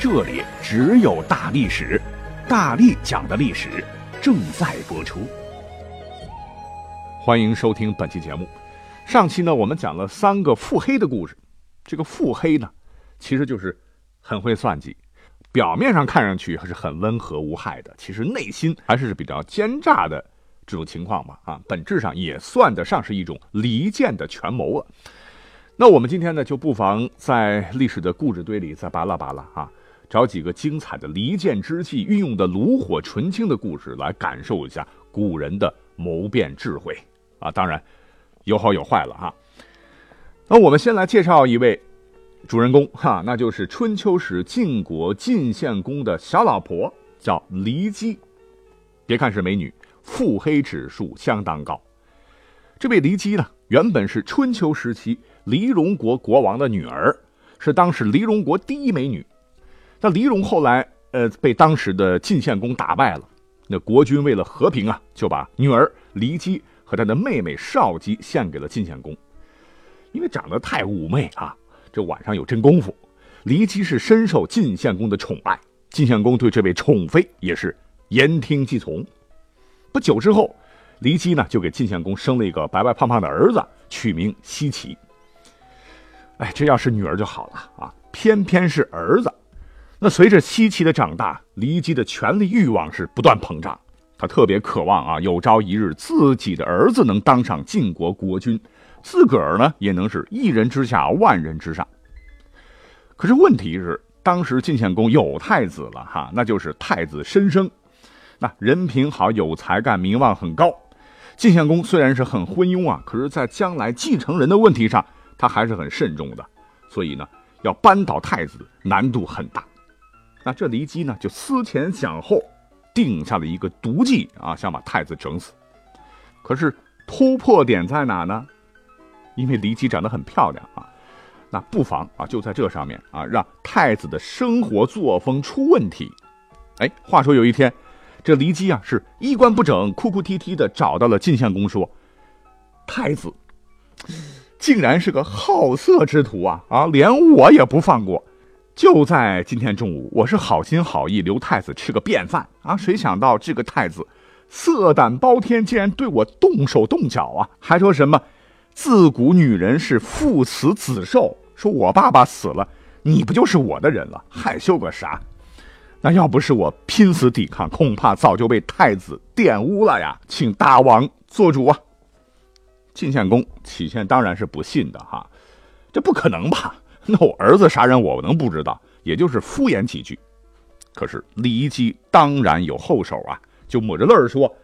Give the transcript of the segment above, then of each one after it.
这里只有大历史，大力讲的历史正在播出。欢迎收听本期节目。上期呢，我们讲了三个腹黑的故事。这个腹黑呢，其实就是很会算计，表面上看上去还是很温和无害的，其实内心还是比较奸诈的这种情况吧。啊，本质上也算得上是一种离间的权谋了。那我们今天呢，就不妨在历史的故事堆里再扒拉扒拉啊。找几个精彩的离间之计运用的炉火纯青的故事来感受一下古人的谋变智慧啊！当然，有好有坏了哈。那我们先来介绍一位主人公哈，那就是春秋时晋国晋献公的小老婆，叫骊姬。别看是美女，腹黑指数相当高。这位骊姬呢，原本是春秋时期黎戎国国王的女儿，是当时黎戎国第一美女。那黎戎后来，呃，被当时的晋献公打败了。那国君为了和平啊，就把女儿骊姬和他的妹妹少姬献给了晋献公。因为长得太妩媚啊，这晚上有真功夫。骊姬是深受晋献公的宠爱，晋献公对这位宠妃也是言听计从。不久之后，骊姬呢就给晋献公生了一个白白胖胖的儿子，取名奚齐。哎，这要是女儿就好了啊，偏偏是儿子。那随着西岐的长大，骊姬的权力欲望是不断膨胀，他特别渴望啊，有朝一日自己的儿子能当上晋国国君，自个儿呢也能是一人之下万人之上。可是问题是，当时晋献公有太子了哈，那就是太子申生，那人品好，有才干，名望很高。晋献公虽然是很昏庸啊，可是，在将来继承人的问题上，他还是很慎重的，所以呢，要扳倒太子难度很大。那这骊姬呢，就思前想后，定下了一个毒计啊，想把太子整死。可是突破点在哪呢？因为骊姬长得很漂亮啊，那不妨啊，就在这上面啊，让太子的生活作风出问题。哎，话说有一天，这骊姬啊是衣冠不整，哭哭啼啼的找到了晋献公，说：“太子竟然是个好色之徒啊！啊，连我也不放过。”就在今天中午，我是好心好意留太子吃个便饭啊，谁想到这个太子色胆包天，竟然对我动手动脚啊！还说什么自古女人是父慈子受，说我爸爸死了，你不就是我的人了？害羞个啥？那要不是我拼死抵抗，恐怕早就被太子玷污了呀！请大王做主啊！晋献公起先当然是不信的哈，这不可能吧？那我儿子杀人，我能不知道？也就是敷衍几句。可是骊姬当然有后手啊，就抹着泪儿说：“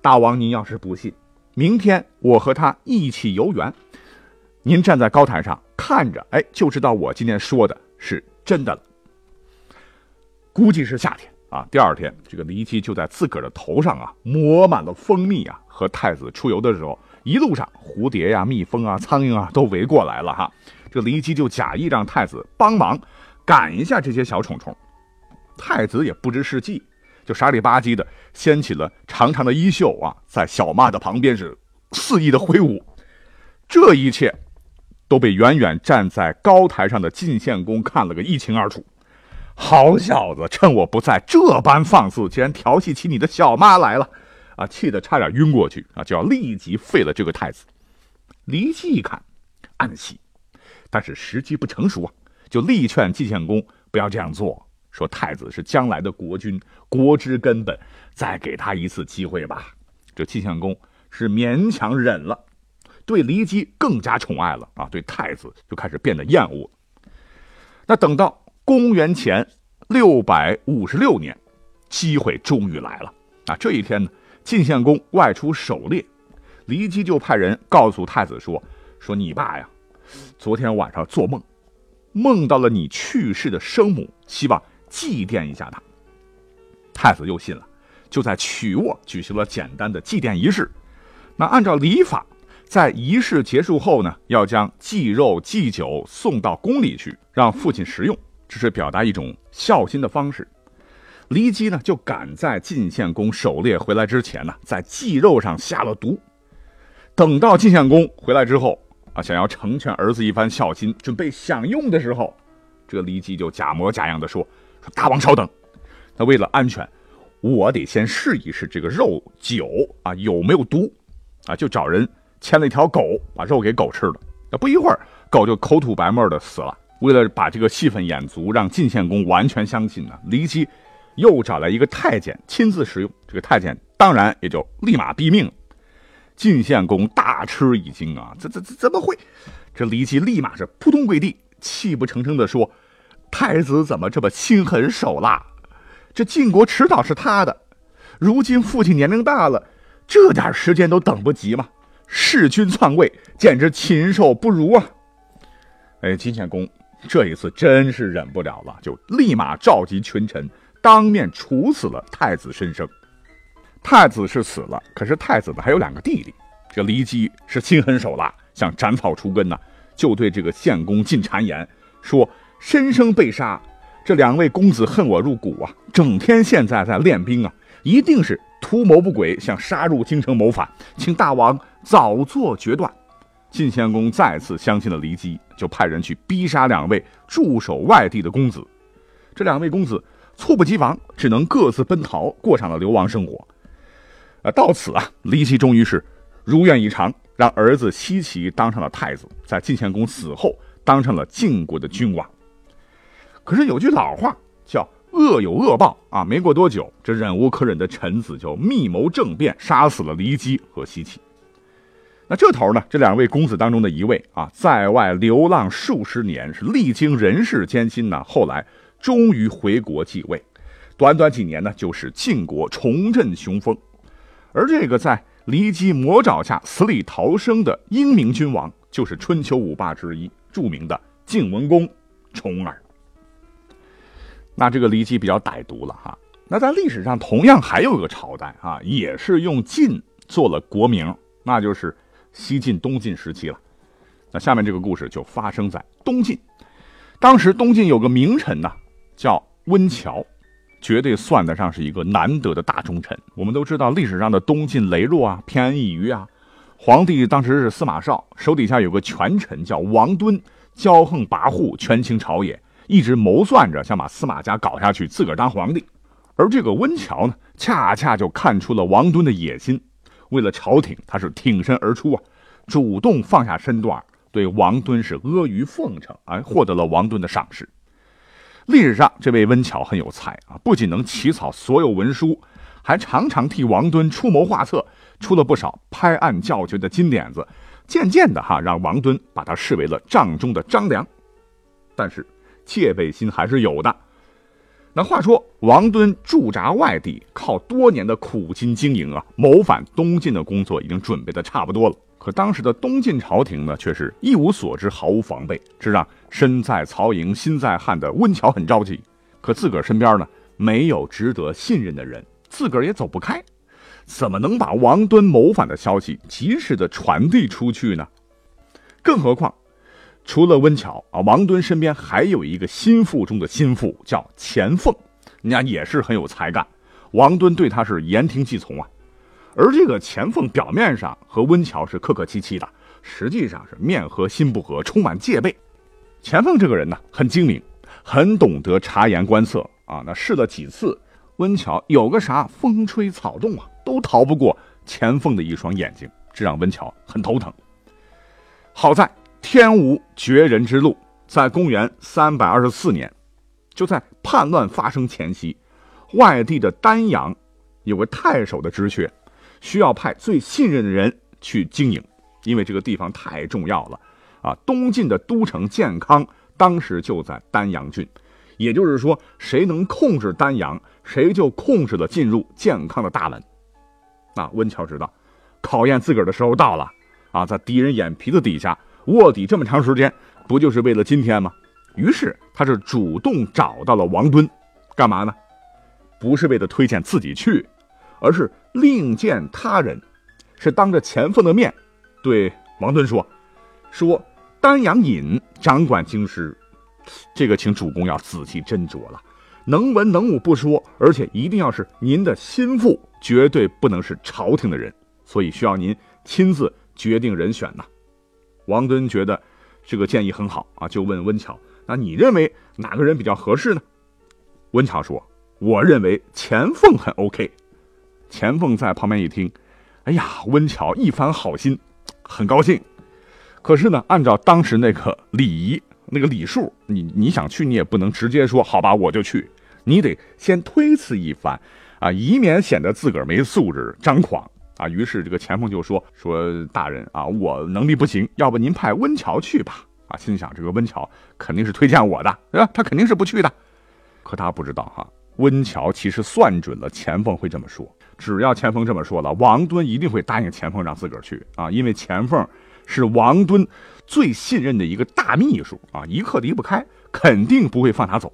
大王，您要是不信，明天我和他一起游园，您站在高台上看着，哎，就知道我今天说的是真的了。”估计是夏天啊。第二天，这个骊姬就在自个儿的头上啊抹满了蜂蜜啊，和太子出游的时候，一路上蝴蝶呀、蜜蜂啊、苍蝇啊都围过来了哈。这骊姬就假意让太子帮忙赶一下这些小虫虫，太子也不知是计，就傻里吧唧的掀起了长长的衣袖啊，在小妈的旁边是肆意的挥舞。这一切都被远远站在高台上的晋献公看了个一清二楚。好小子，趁我不在这般放肆，竟然调戏起你的小妈来了！啊，气得差点晕过去啊，就要立即废了这个太子。骊姬一看，暗喜。但是时机不成熟啊，就力劝晋献公不要这样做，说太子是将来的国君，国之根本，再给他一次机会吧。这晋献公是勉强忍了，对骊姬更加宠爱了啊，对太子就开始变得厌恶。那等到公元前六百五十六年，机会终于来了啊！这一天呢，晋献公外出狩猎，骊姬就派人告诉太子说：“说你爸呀。”昨天晚上做梦，梦到了你去世的生母，希望祭奠一下他。太子又信了，就在曲沃举行了简单的祭奠仪式。那按照礼法，在仪式结束后呢，要将祭肉祭酒送到宫里去，让父亲食用，这是表达一种孝心的方式。骊姬呢，就赶在晋献公狩猎回来之前呢，在祭肉上下了毒。等到晋献公回来之后啊，想要成全儿子一番孝心，准备享用的时候，这个骊姬就假模假样的说：“说大王稍等，那为了安全，我得先试一试这个肉酒啊有没有毒啊。”就找人牵了一条狗，把肉给狗吃了。那不一会儿，狗就口吐白沫的死了。为了把这个戏份演足，让晋献公完全相信呢，骊姬又找来一个太监亲自食用。这个太监当然也就立马毙命了。晋献公大吃一惊啊！这、这、这怎么会？这骊姬立马是扑通跪地，泣不成声地说：“太子怎么这么心狠手辣？这晋国迟早是他的。如今父亲年龄大了，这点时间都等不及吗？弑君篡位，简直禽兽不如啊！”哎，晋献公这一次真是忍不了了，就立马召集群臣，当面处死了太子申生。太子是死了，可是太子呢还有两个弟弟。这骊姬是心狠手辣，想斩草除根呐，就对这个献公进谗言，说申生被杀，这两位公子恨我入骨啊，整天现在在练兵啊，一定是图谋不轨，想杀入京城谋反，请大王早做决断。晋献公再次相信了骊姬，就派人去逼杀两位驻守外地的公子。这两位公子猝不及防，只能各自奔逃，过上了流亡生活。啊，到此啊，骊姬终于是如愿以偿，让儿子奚齐当上了太子，在晋献公死后当上了晋国的君王。可是有句老话叫“恶有恶报”啊，没过多久，这忍无可忍的臣子就密谋政变，杀死了骊姬和奚齐。那这头呢，这两位公子当中的一位啊，在外流浪数十年，是历经人世艰辛呢，后来终于回国继位，短短几年呢，就使晋国重振雄风。而这个在骊姬魔爪下死里逃生的英明君王，就是春秋五霸之一，著名的晋文公重耳。那这个骊姬比较歹毒了哈。那在历史上同样还有一个朝代啊，也是用晋做了国名，那就是西晋、东晋时期了。那下面这个故事就发生在东晋，当时东晋有个名臣呐，叫温峤。绝对算得上是一个难得的大忠臣。我们都知道历史上的东晋羸弱啊，偏安一隅啊。皇帝当时是司马绍，手底下有个权臣叫王敦，骄横跋扈，权倾朝野，一直谋算着想把司马家搞下去，自个儿当皇帝。而这个温峤呢，恰恰就看出了王敦的野心，为了朝廷，他是挺身而出啊，主动放下身段，对王敦是阿谀奉承，哎，获得了王敦的赏识。历史上，这位温峤很有才啊，不仅能起草所有文书，还常常替王敦出谋划策，出了不少拍案叫绝的金点子。渐渐的，哈，让王敦把他视为了帐中的张良。但是戒备心还是有的。那话说，王敦驻扎外地，靠多年的苦心经营啊，谋反东晋的工作已经准备的差不多了。可当时的东晋朝廷呢，却是一无所知，毫无防备，这让身在曹营心在汉的温峤很着急。可自个儿身边呢，没有值得信任的人，自个儿也走不开，怎么能把王敦谋反的消息及时的传递出去呢？更何况，除了温峤啊，王敦身边还有一个心腹中的心腹，叫钱凤，人家也是很有才干，王敦对他是言听计从啊。而这个钱凤表面上和温峤是客客气气的，实际上是面和心不和，充满戒备。钱凤这个人呢，很精明，很懂得察言观色啊。那试了几次，温峤有个啥风吹草动啊，都逃不过钱凤的一双眼睛，这让温峤很头疼。好在天无绝人之路，在公元三百二十四年，就在叛乱发生前夕，外地的丹阳有个太守的职缺。需要派最信任的人去经营，因为这个地方太重要了，啊，东晋的都城建康当时就在丹阳郡，也就是说，谁能控制丹阳，谁就控制了进入建康的大门。那温峤知道，考验自个儿的时候到了，啊，在敌人眼皮子底下卧底这么长时间，不就是为了今天吗？于是他是主动找到了王敦，干嘛呢？不是为了推荐自己去，而是另见他人，是当着钱凤的面对王敦说：“说丹阳尹掌管京师，这个请主公要仔细斟酌了。能文能武不说，而且一定要是您的心腹，绝对不能是朝廷的人。所以需要您亲自决定人选呐。”王敦觉得这个建议很好啊，就问温峤：“那你认为哪个人比较合适呢？”温峤说。我认为钱凤很 OK，钱凤在旁边一听，哎呀，温峤一番好心，很高兴。可是呢，按照当时那个礼仪、那个礼数，你你想去，你也不能直接说好吧，我就去，你得先推辞一番啊，以免显得自个儿没素质、张狂啊。于是这个钱凤就说：“说大人啊，我能力不行，要不您派温峤去吧。”啊，心想这个温峤肯定是推荐我的，对吧？他肯定是不去的。可他不知道哈。温峤其实算准了钱凤会这么说，只要钱凤这么说了，王敦一定会答应钱凤让自个儿去啊，因为钱凤是王敦最信任的一个大秘书啊，一刻离不开，肯定不会放他走。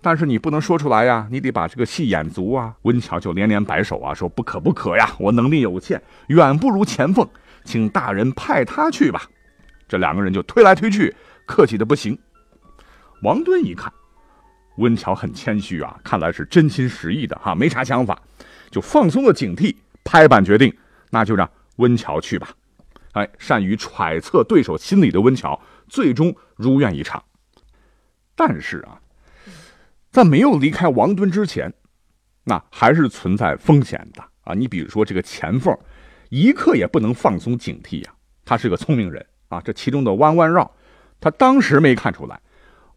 但是你不能说出来呀，你得把这个戏演足啊。温峤就连连摆手啊，说不可不可呀，我能力有限，远不如钱凤，请大人派他去吧。这两个人就推来推去，客气的不行。王敦一看。温峤很谦虚啊，看来是真心实意的哈，没啥想法，就放松了警惕，拍板决定，那就让温峤去吧。哎，善于揣测对手心理的温峤，最终如愿以偿。但是啊，在没有离开王敦之前，那还是存在风险的啊。你比如说这个钱凤，一刻也不能放松警惕呀。他是个聪明人啊，这其中的弯弯绕，他当时没看出来，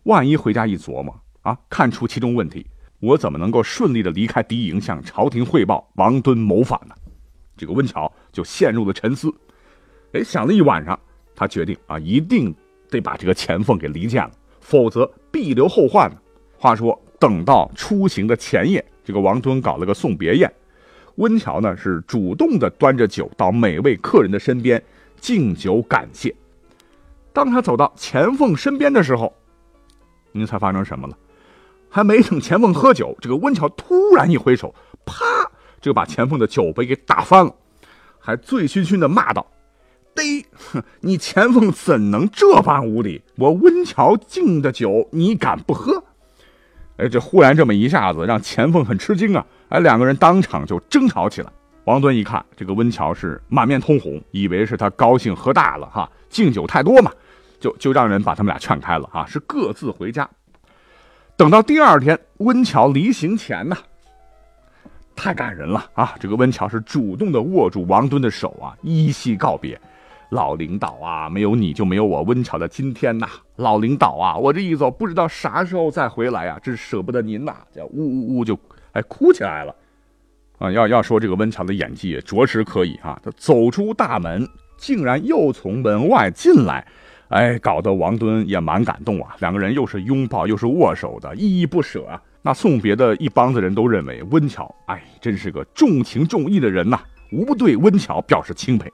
万一回家一琢磨。啊，看出其中问题，我怎么能够顺利的离开敌营，向朝廷汇报王敦谋反呢？这个温峤就陷入了沉思。哎，想了一晚上，他决定啊，一定得把这个钱凤给离间了，否则必留后患呢。话说，等到出行的前夜，这个王敦搞了个送别宴，温峤呢是主动的端着酒到每位客人的身边敬酒感谢。当他走到钱凤身边的时候，您猜发生什么了？还没等钱凤喝酒，这个温峤突然一挥手，啪，就把钱凤的酒杯给打翻了，还醉醺醺的骂道：“嘚，你钱凤怎能这般无礼？我温峤敬的酒，你敢不喝？”哎，这忽然这么一下子，让钱凤很吃惊啊！哎，两个人当场就争吵起来。王敦一看，这个温峤是满面通红，以为是他高兴喝大了哈，敬酒太多嘛，就就让人把他们俩劝开了啊，是各自回家。等到第二天，温峤离行前呢，太感人了啊！这个温峤是主动的握住王敦的手啊，依稀告别。老领导啊，没有你就没有我温峤的今天呐！老领导啊，我这一走，不知道啥时候再回来啊，真舍不得您呐！叫呜呜呜就哎哭起来了啊！要要说这个温峤的演技也着实可以啊，他走出大门，竟然又从门外进来。哎，搞得王敦也蛮感动啊！两个人又是拥抱又是握手的，依依不舍啊。那送别的一帮子人都认为温峤，哎，真是个重情重义的人呐，无不对温峤表示钦佩。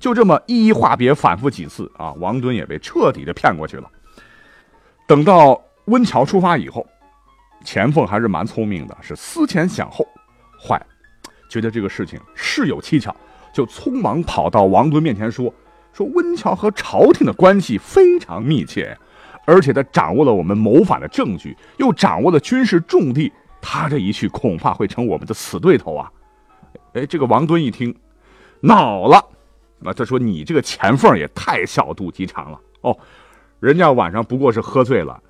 就这么一一话别，反复几次啊，王敦也被彻底的骗过去了。等到温峤出发以后，钱凤还是蛮聪明的，是思前想后，坏了，觉得这个事情事有蹊跷，就匆忙跑到王敦面前说。说温峤和朝廷的关系非常密切，而且他掌握了我们谋反的证据，又掌握了军事重地，他这一去恐怕会成我们的死对头啊！哎，这个王敦一听，恼了，啊，他说：“你这个钱凤也太小肚鸡肠了哦！人家晚上不过是喝醉了，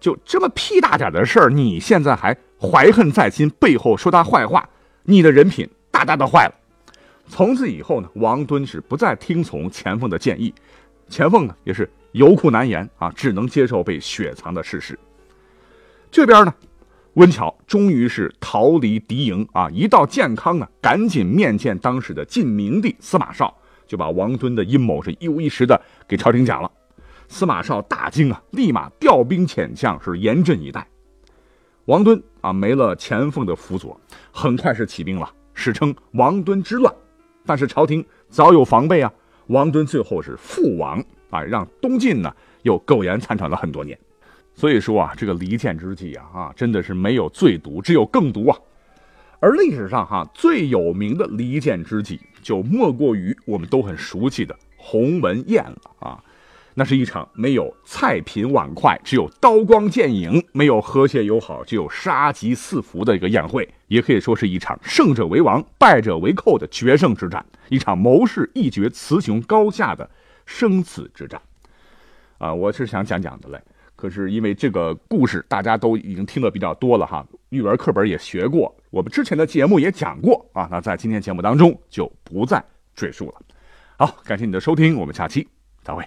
就这么屁大点的事儿，你现在还怀恨在心，背后说他坏话，你的人品大大的坏了。”从此以后呢，王敦是不再听从钱凤的建议，钱凤呢也是有苦难言啊，只能接受被雪藏的事实。这边呢，温峤终于是逃离敌营啊，一到建康呢，赶紧面见当时的晋明帝司马绍，就把王敦的阴谋是一五一十的给朝廷讲了。司马绍大惊啊，立马调兵遣将，是严阵以待。王敦啊，没了钱凤的辅佐，很快是起兵了，史称王敦之乱。但是朝廷早有防备啊，王敦最后是父亡啊，让东晋呢又苟延残喘了很多年。所以说啊，这个离间之计啊，啊，真的是没有最毒，只有更毒啊。而历史上哈最有名的离间之计，就莫过于我们都很熟悉的鸿门宴了啊。那是一场没有菜品碗筷，只有刀光剑影；没有和谐友好，只有杀机四伏的一个宴会，也可以说是一场胜者为王、败者为寇的决胜之战，一场谋士一决雌雄高下的生死之战。啊，我是想讲讲的嘞。可是因为这个故事大家都已经听得比较多了哈，语文课本也学过，我们之前的节目也讲过啊，那在今天节目当中就不再赘述了。好，感谢你的收听，我们下期再会。